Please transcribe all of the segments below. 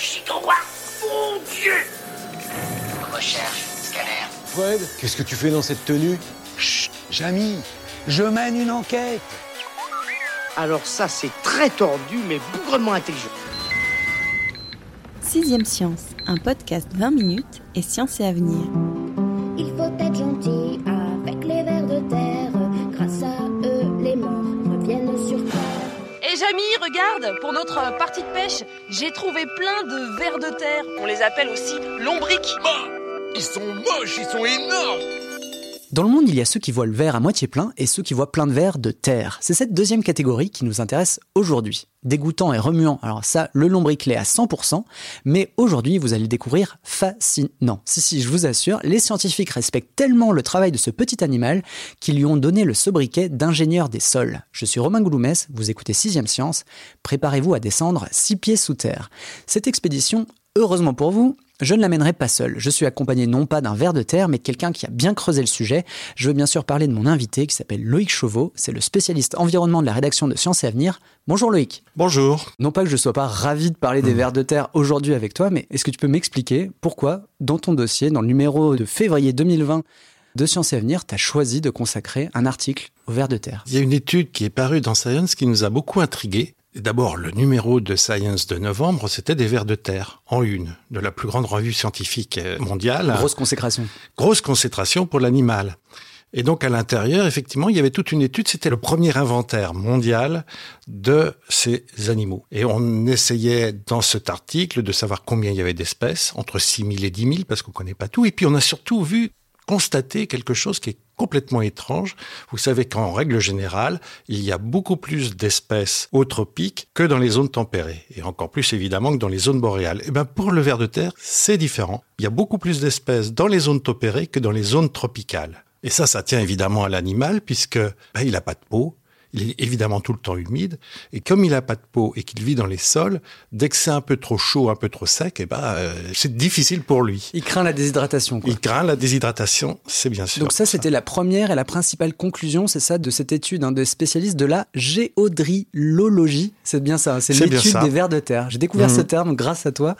2,21 gigawatts Mon Dieu Recherche, scanner. Fred, qu'est-ce que tu fais dans cette tenue? Chut, Jamy, je mène une enquête. Alors ça, c'est très tordu, mais bougrement intelligent. Sixième Science, un podcast 20 minutes et science et avenir. Regarde, pour notre partie de pêche, j'ai trouvé plein de vers de terre. On les appelle aussi lombriques. Ils sont moches, ils sont énormes Dans le monde, il y a ceux qui voient le verre à moitié plein et ceux qui voient plein de verre de terre. C'est cette deuxième catégorie qui nous intéresse aujourd'hui. Dégoûtant et remuant, alors ça, le lombric l'est à 100%, mais aujourd'hui, vous allez le découvrir fascinant. Si, si, je vous assure, les scientifiques respectent tellement le travail de ce petit animal qu'ils lui ont donné le sobriquet d'ingénieur des sols. Je suis Romain Gouloumès, vous écoutez 6 Science, préparez-vous à descendre 6 pieds sous terre. Cette expédition, heureusement pour vous, je ne l'amènerai pas seul. Je suis accompagné non pas d'un ver de terre, mais de quelqu'un qui a bien creusé le sujet. Je veux bien sûr parler de mon invité qui s'appelle Loïc Chauveau. C'est le spécialiste environnement de la rédaction de Sciences et Avenir. Bonjour Loïc. Bonjour. Non pas que je sois pas ravi de parler des Mmh. vers de terre aujourd'hui avec toi, mais est-ce que tu peux m'expliquer pourquoi, dans ton dossier, dans le numéro de février 2020 de Sciences et Avenir, tu as choisi de consacrer un article aux vers de terre? Il y a une étude qui est parue dans Science qui nous a beaucoup intrigués. D'abord, le numéro de Science de novembre, c'était des vers de terre, en une, de la plus grande revue scientifique euh, mondiale. Grosse consécration. Grosse concentration pour l'animal. Et donc, à l'intérieur, effectivement, il y avait toute une étude. C'était le premier inventaire mondial de ces animaux. Et on essayait, dans cet article, de savoir combien il y avait d'espèces, entre 6 000 et 10 000, parce qu'on connaît pas tout. Et puis, on a surtout vu, constater quelque chose qui est complètement étrange. Vous savez qu'en règle générale, il y a beaucoup plus d'espèces eutropiques que dans les zones tempérées, et encore plus évidemment que dans les zones boréales. Et ben pour le ver de terre, c'est différent. Il y a beaucoup plus d'espèces dans les zones tempérées que dans les zones tropicales. Et ça, ça tient évidemment à l'animal puisque ben, il n'a pas de peau, il est évidemment tout le temps humide, et comme il n'a pas de peau et qu'il vit dans les sols, dès que c'est un peu trop chaud, un peu trop sec, et ben euh, c'est difficile pour lui. Il craint la déshydratation. Quoi. Il craint la déshydratation, c'est bien sûr. Donc ça, c'était la première et la principale conclusion, c'est ça, de cette étude hein, de spécialistes de la géodrilologie. C'est bien ça, c'est l'étude des vers de terre. J'ai découvert Mhm. ce terme grâce à toi.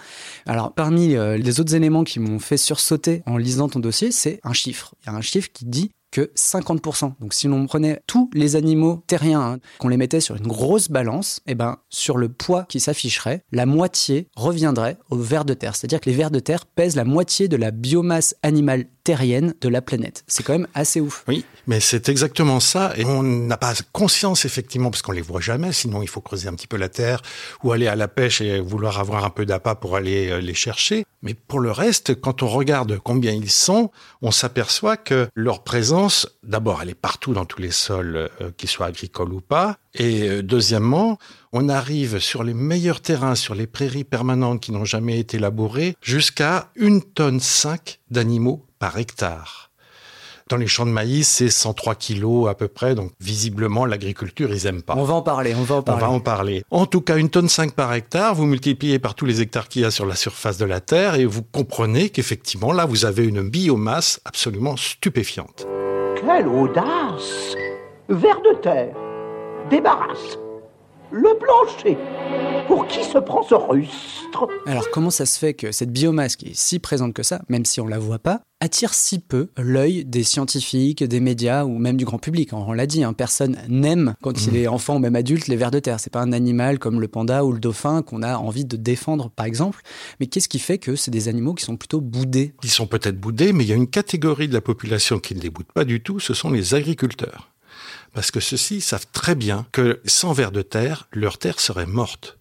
Alors, parmi euh, les autres éléments qui m'ont fait sursauter en lisant ton dossier, c'est un chiffre. Il y a un chiffre qui dit que 50%. Donc si l'on prenait tous les animaux terriens, hein, qu'on les mettait sur une grosse balance, et ben sur le poids qui s'afficherait, la moitié reviendrait aux vers de terre. C'est-à-dire que les vers de terre pèsent la moitié de la biomasse animale terrienne de la planète. C'est quand même assez ouf. Oui, mais c'est exactement ça. Et on n'a pas conscience, effectivement, parce qu'on les voit jamais. Sinon, il faut creuser un petit peu la terre ou aller à la pêche et vouloir avoir un peu d'appât pour aller euh, les chercher. Mais pour le reste, quand on regarde combien ils sont, on s'aperçoit que leur présence, d'abord, elle est partout dans tous les sols, euh, qu'ils soient agricoles ou pas. Et euh, deuxièmement, on arrive sur les meilleurs terrains, sur les prairies permanentes qui n'ont jamais été labourées, jusqu'à une tonne 5 d'animaux par hectare. Dans les champs de maïs, c'est 103 kilos à peu près, donc visiblement l'agriculture, ils aiment pas. On va en parler, on va en On parler. va en parler. En tout cas, une tonne 5 par hectare, vous multipliez par tous les hectares qu'il y a sur la surface de la Terre et vous comprenez qu'effectivement, là, vous avez une biomasse absolument stupéfiante. Quelle audace Vers de terre. Débarrasse. Le plancher. Pour qui se prend ce rustre Alors comment ça se fait que cette biomasse qui est si présente que ça, même si on la voit pas, attire si peu l'œil des scientifiques, des médias ou même du grand public? On l'a dit, hein, personne n'aime quand il est enfant ou même adulte les vers de terre. C'est pas un animal comme le panda ou le dauphin qu'on a envie de défendre par exemple. Mais qu'est-ce qui fait que c'est des animaux qui sont plutôt boudés? Ils sont peut-être boudés, mais il y a une catégorie de la population qui ne les boude pas du tout, ce sont les agriculteurs. Parce que ceux-ci savent très bien que sans vers de terre, leur terre serait morte.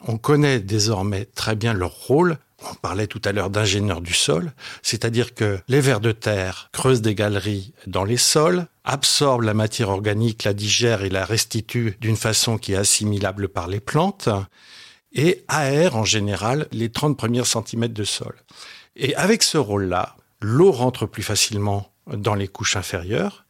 On connaît désormais très bien leur rôle On parlait tout à l'heure d'ingénieurs du sol, c'est-à-dire que les vers de terre creusent des galeries dans les sols, absorbent la matière organique, la digèrent et la restituent d'une façon qui est assimilable par les plantes, et aèrent en général les 30 premiers centimètres de sol. Et avec ce rôle-là, l'eau rentre plus facilement dans les couches inférieures,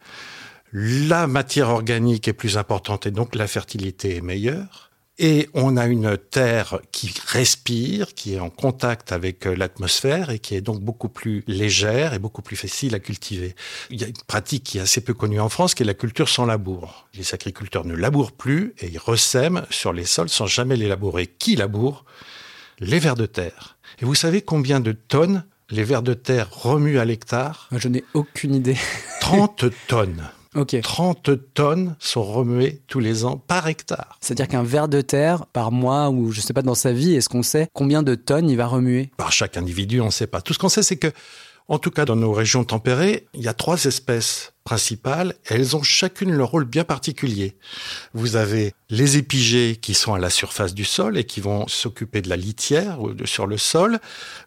la matière organique est plus importante et donc la fertilité est meilleure. Et on a une terre qui respire, qui est en contact avec euh, l'atmosphère et qui est donc beaucoup plus légère et beaucoup plus facile à cultiver. Il y a une pratique qui est assez peu connue en France, qui est la culture sans labour. Les agriculteurs ne labourent plus et ils ressèment sur les sols sans jamais les labourer. Qui laboure? Les vers de terre. Et vous savez combien de tonnes les vers de terre remuent à l'hectare? Je n'ai aucune idée. 30 tonnes. Ok. 30 tonnes sont remuées tous les ans par hectare. C'est-à-dire qu'un ver de terre par mois ou je sais pas dans sa vie, est-ce qu'on sait combien de tonnes il va remuer? Par chaque individu, on ne sait pas. Tout ce qu'on sait, c'est que, en tout cas dans nos régions tempérées, il y a trois espèces principales elles ont chacune leur rôle bien particulier. Vous avez les épigées qui sont à la surface du sol et qui vont s'occuper de la litière sur le sol.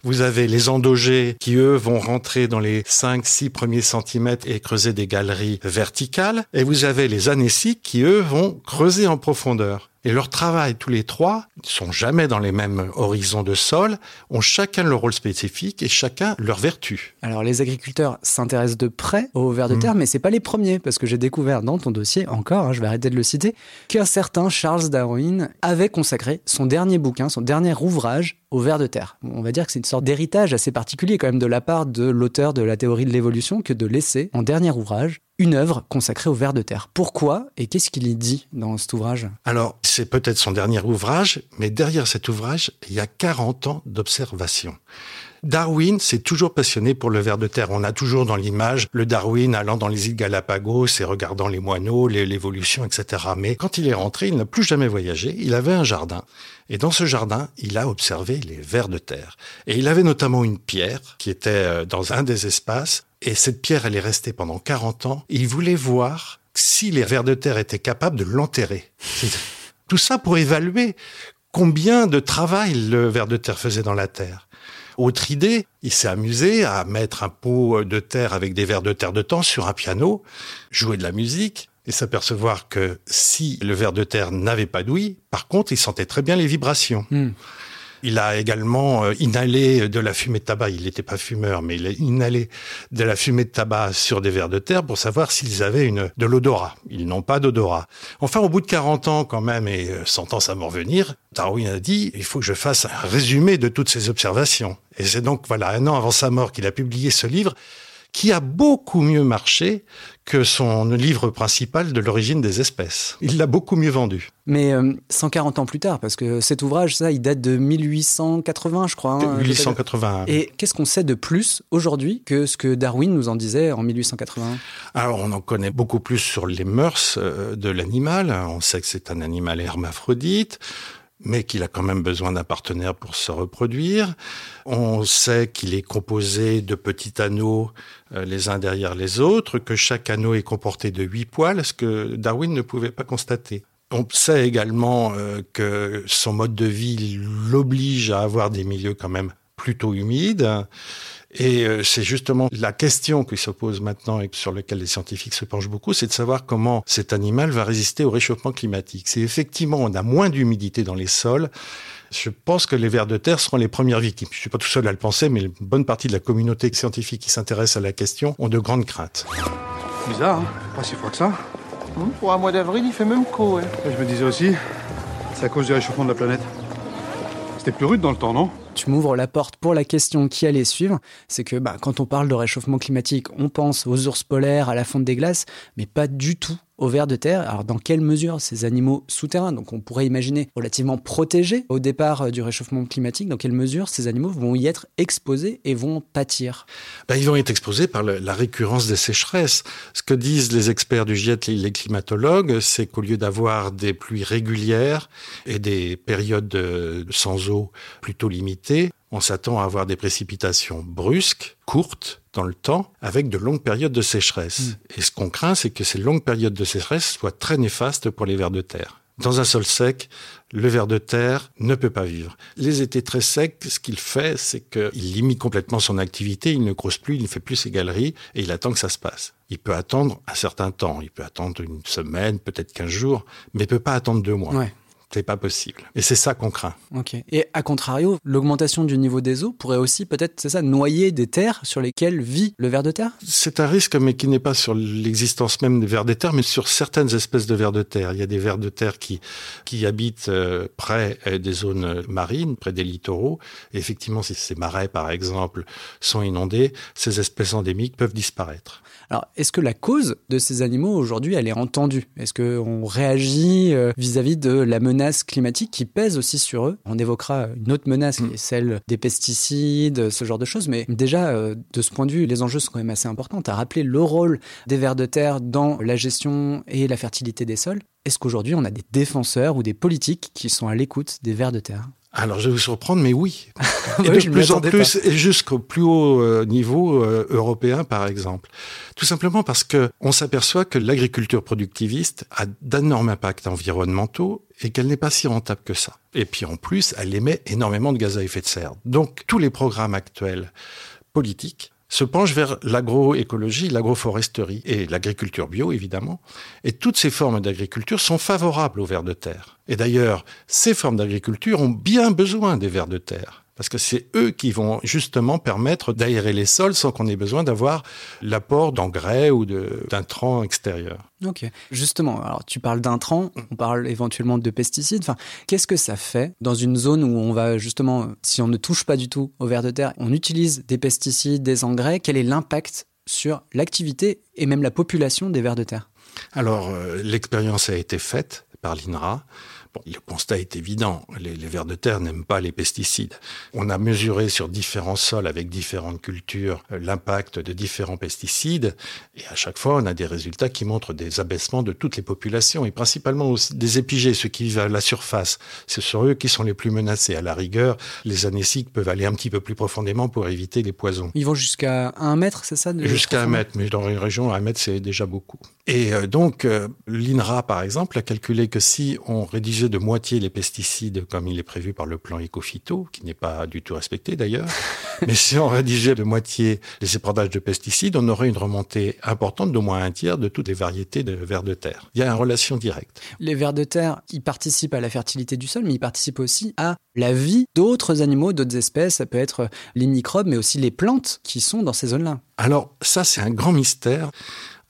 Vous avez les endogées qui, eux, vont rentrer dans les 5-6 premiers centimètres et creuser des galeries verticales. Et vous avez les anéciques qui, eux, vont creuser en profondeur. Et leur travail, tous les trois, ne sont jamais dans les mêmes horizons de sol, ont chacun leur rôle spécifique et chacun leur vertu. Alors les agriculteurs s'intéressent de près aux vers de Mm. terre, mais c'est pas les premiers, parce que j'ai découvert dans ton dossier, encore, hein, je vais arrêter de le citer, qu'un certain Charles Darwin avait consacré son dernier bouquin, son dernier ouvrage aux vers de terre. On va dire que c'est une sorte d'héritage assez particulier quand même de la part de l'auteur de la théorie de l'évolution que de laisser en dernier ouvrage une œuvre consacrée aux vers de terre. Pourquoi et qu'est-ce qu'il y dit dans cet ouvrage? Alors, c'est peut-être son dernier ouvrage, mais derrière cet ouvrage, il y a 40 ans d'observation. Darwin s'est toujours passionné pour le ver de terre. On a toujours dans l'image le Darwin allant dans les îles Galapagos et regardant les moineaux, l'évolution, etc. Mais quand il est rentré, il n'a plus jamais voyagé. Il avait un jardin. Et dans ce jardin, il a observé les vers de terre. Et il avait notamment une pierre qui était euh, dans un des espaces. Et cette pierre, elle est restée pendant 40 ans. Et il voulait voir si les vers de terre étaient capables de l'enterrer. Tout ça pour évaluer combien de travail le ver de terre faisait dans la terre. Autre idée, il s'est amusé à mettre un pot de terre avec des vers de terre de temps sur un piano, jouer de la musique et s'apercevoir que si le ver de terre n'avait pas d'ouïe, par contre, il sentait très bien les vibrations. Hmm. Il a également euh, inhalé de la fumée de tabac. Il n'était pas fumeur, mais il a inhalé de la fumée de tabac sur des vers de terre pour savoir s'ils avaient une, de l'odorat. Ils n'ont pas d'odorat. Enfin, au bout de 40 ans quand même, et euh, sentant sa mort venir, Darwin a dit, il faut que je fasse un résumé de toutes ces observations. Et c'est donc, voilà, un an avant sa mort qu'il a publié ce livre qui a beaucoup mieux marché que son livre principal de l'origine des espèces. Il l'a beaucoup mieux vendu. Mais euh, 140 ans plus tard, parce que cet ouvrage, ça, il date de 1880, je crois. hein, 1881. Et qu'est-ce qu'on sait de plus aujourd'hui que ce que Darwin nous en disait en 1881 Alors, on en connaît beaucoup plus sur les mœurs euh, de l'animal. On sait que c'est un animal hermaphrodite, mais qu'il a quand même besoin d'un partenaire pour se reproduire. On sait qu'il est composé de petits anneaux euh, les uns derrière les autres, que chaque anneau est comporté de huit poils, ce que Darwin ne pouvait pas constater. On sait également euh, que son mode de vie l'oblige à avoir des milieux quand même plutôt humides. Et euh, c'est justement la question qui se pose maintenant et sur laquelle les scientifiques se penchent beaucoup, c'est de savoir comment cet animal va résister au réchauffement climatique. C'est effectivement, on a moins d'humidité dans les sols. Je pense que les vers de terre seront les premières victimes. Je suis pas tout seul à le penser, mais une bonne partie de la communauté scientifique qui s'intéresse à la question ont de grandes craintes. Bizarre, hein Pas si froid que ça. Pour un mois d'avril, il fait même chaud. Je me disais aussi, c'est à cause du réchauffement de la planète. C'était plus rude dans le temps, non? Tu m'ouvres la porte pour la question qui allait suivre. C'est que bah, quand on parle de réchauffement climatique, on pense aux ours polaires, à la fonte des glaces, mais pas du tout aux vers de terre. Alors dans quelle mesure ces animaux souterrains, donc on pourrait imaginer relativement protégés au départ euh, du réchauffement climatique, dans quelle mesure ces animaux vont y être exposés et vont pâtir? Ben, ils vont être exposés par la récurrence des sécheresses. Ce que disent les experts du GIET, les- climatologues, c'est qu'au lieu d'avoir des pluies régulières et des périodes de- sans eau plutôt limitées, on s'attend à avoir des précipitations brusques, courtes dans le temps, avec de longues périodes de sécheresse. Et ce qu'on craint, c'est que ces longues périodes de sécheresse soient très néfastes pour les vers de terre. Dans un sol sec, le ver de terre ne peut pas vivre. Les étés très secs, ce qu'il fait, c'est qu'il limite complètement son activité, il ne croise plus, il ne fait plus ses galeries et il attend que ça se passe. Il peut attendre un certain temps, il peut attendre une semaine, peut-être 15 jours, mais il peut pas attendre deux mois. Ouais. C'est pas possible. Et c'est ça qu'on craint. Ok. Et à contrario, l'augmentation du niveau des eaux pourrait aussi peut-être, c'est ça, noyer des terres sur lesquelles vit le ver de terre? C'est un risque, mais qui n'est pas sur l'existence même des vers de terre, mais sur certaines espèces de vers de terre. Il y a des vers de terre qui, qui habitent euh, près euh, des zones marines, près des littoraux. Et effectivement, si ces marais, par exemple, sont inondés, ces espèces endémiques peuvent disparaître. Alors, est-ce que la cause de ces animaux aujourd'hui, elle est entendue? Est-ce qu'on réagit euh, vis-à-vis de la menace climatique qui pèse aussi sur eux On évoquera une autre menace qui est celle des pesticides, ce genre de choses. Mais déjà, euh, de ce point de vue, les enjeux sont quand même assez importants. Tu as rappelé le rôle des vers de terre dans la gestion et la fertilité des sols. Est-ce qu'aujourd'hui, on a des défenseurs ou des politiques qui sont à l'écoute des vers de terre? Alors, je vais vous surprendre, mais oui. Et Oui, de plus en plus, pas. et jusqu'au plus haut euh, niveau euh, européen, par exemple. Tout simplement parce que on s'aperçoit que l'agriculture productiviste a d'énormes impacts environnementaux et qu'elle n'est pas si rentable que ça. Et puis, en plus, elle émet énormément de gaz à effet de serre. Donc, tous les programmes actuels politiques se penchent vers l'agroécologie, l'agroforesterie et l'agriculture bio, évidemment. Et toutes ces formes d'agriculture sont favorables aux vers de terre. Et d'ailleurs, ces formes d'agriculture ont bien besoin des vers de terre. Parce que c'est eux qui vont justement permettre d'aérer les sols sans qu'on ait besoin d'avoir l'apport d'engrais ou de- d'intrants extérieurs. Ok. Justement, alors tu parles d'intrants, on parle éventuellement de pesticides. Enfin, qu'est-ce que ça fait dans une zone où on va justement, si on ne touche pas du tout au ver de terre, on utilise des pesticides, des engrais, quel est l'impact sur l'activité et même la population des vers de terre? Alors, euh, l'expérience a été faite par l'INRA. Bon, le constat est évident, les, les vers de terre n'aiment pas les pesticides. On a mesuré sur différents sols avec différentes cultures euh, l'impact de différents pesticides et à chaque fois on a des résultats qui montrent des abaissements de toutes les populations et principalement aussi des épigées, ceux qui vivent à la surface. Ce sont eux qui sont les plus menacés. À la rigueur, les anéciques peuvent aller un petit peu plus profondément pour éviter les poisons. Ils vont jusqu'à un mètre, c'est ça Jusqu'à un mètre, mais dans une région, un mètre, c'est déjà beaucoup. Et euh, donc, euh, l'INRA, par exemple, a calculé que si on de moitié les pesticides comme il est prévu par le plan Ecophyto, qui n'est pas du tout respecté d'ailleurs, mais si on rédigeait de moitié les épandages de pesticides, on aurait une remontée importante d'au moins un tiers de toutes les variétés de vers de terre. Il y a une relation directe. Les vers de terre, ils participent à la fertilité du sol, mais ils participent aussi à la vie d'autres animaux, d'autres espèces. Ça peut être les microbes, mais aussi les plantes qui sont dans ces zones-là. Alors ça, c'est un grand mystère.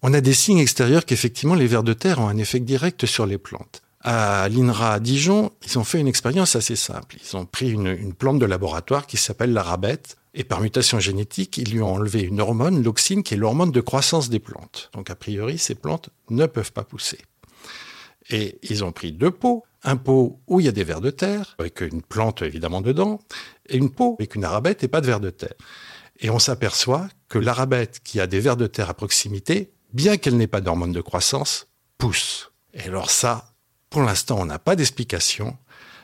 On a des signes extérieurs qu'effectivement les vers de terre ont un effet direct sur les plantes. À l'INRA à Dijon, ils ont fait une expérience assez simple. Ils ont pris une, plante de laboratoire qui s'appelle l'arabette et par mutation génétique, ils lui ont enlevé une hormone, l'auxine, qui est l'hormone de croissance des plantes. Donc a priori, ces plantes ne peuvent pas pousser. Et ils ont pris deux pots, un pot où il y a des vers de terre, avec une plante évidemment dedans, et une pot avec une arabette et pas de vers de terre. Et on s'aperçoit que l'arabette qui a des vers de terre à proximité, bien qu'elle n'ait pas d'hormone de croissance, pousse. Et alors ça, pour l'instant, on n'a pas d'explication,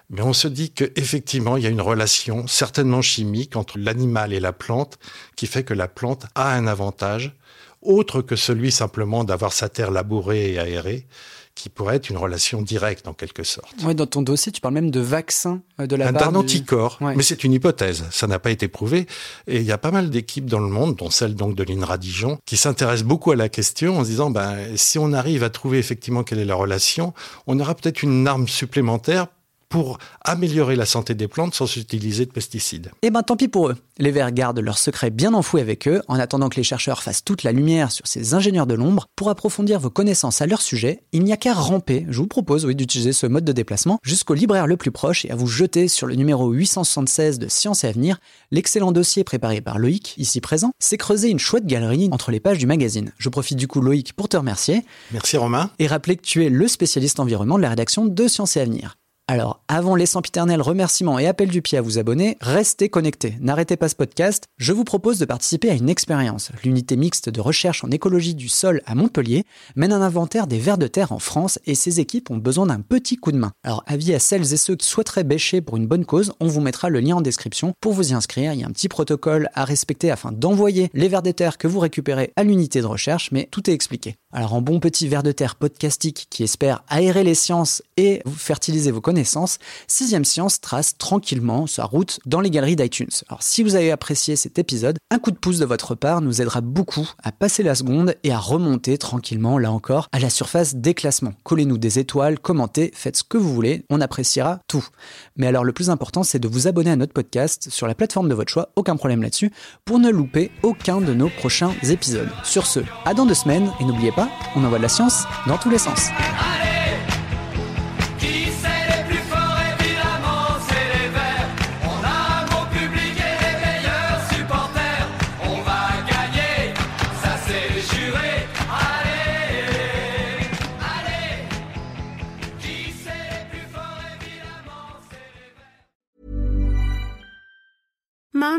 mais on se dit qu'effectivement, il y a une relation certainement chimique entre l'animal et la plante qui fait que la plante a un avantage autre que celui simplement d'avoir sa terre labourée et aérée, qui pourrait être une relation directe en quelque sorte. Ouais, dans ton dossier, tu parles même de vaccin euh, de la d'un du- anticorps, Ouais. mais c'est une hypothèse, ça n'a pas été prouvé. Et il y a pas mal d'équipes dans le monde, dont celle donc de l'INRA Dijon, qui s'intéressent beaucoup à la question en se disant, ben, si on arrive à trouver effectivement quelle est la relation, on aura peut-être une arme supplémentaire pour améliorer la santé des plantes sans utiliser de pesticides. Eh ben tant pis pour eux. Les vers gardent leurs secrets bien enfouis avec eux, en attendant que les chercheurs fassent toute la lumière sur ces ingénieurs de l'ombre. Pour approfondir vos connaissances à leur sujet, il n'y a qu'à ramper. Je vous propose oui, d'utiliser ce mode de déplacement jusqu'au libraire le plus proche et à vous jeter sur le numéro 876 de Science et Avenir. L'excellent dossier préparé par Loïc, ici présent, s'est creusé une chouette galerie entre les pages du magazine. Je profite du coup Loïc pour te remercier Merci Romain. et rappeler que tu es le spécialiste environnement de la rédaction de Science et Avenir. Alors, avant les sempiternels remerciements et appels du pied à vous abonner, restez connectés. N'arrêtez pas ce podcast. Je vous propose de participer à une expérience. L'unité mixte de recherche en écologie du sol à Montpellier mène un inventaire des vers de terre en France et ses équipes ont besoin d'un petit coup de main. Alors, avis à celles et ceux qui souhaiteraient bêcher pour une bonne cause, on vous mettra le lien en description pour vous y inscrire. Il y a un petit protocole à respecter afin d'envoyer les vers de terre que vous récupérez à l'unité de recherche, mais tout est expliqué. Alors, en bon petit ver de terre podcastique qui espère aérer les sciences et vous fertiliser vos connaissances, Sixième Science trace tranquillement sa route dans les galeries d'iTunes. Alors si vous avez apprécié cet épisode, un coup de pouce de votre part nous aidera beaucoup à passer la seconde et à remonter tranquillement, là encore, à la surface des classements. Collez-nous des étoiles, commentez, faites ce que vous voulez, on appréciera tout. Mais alors le plus important, c'est de vous abonner à notre podcast sur la plateforme de votre choix, aucun problème là-dessus, pour ne louper aucun de nos prochains épisodes. Sur ce, à dans deux semaines, et n'oubliez pas, on envoie de la science dans tous les sens.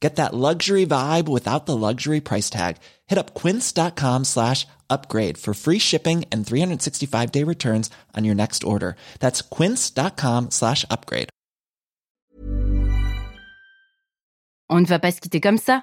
Get that luxury vibe without the luxury price tag. Hit up quince.com slash upgrade for free shipping and 365 day returns on your next order. That's quince.com slash upgrade. On ne va pas se quitter comme ça.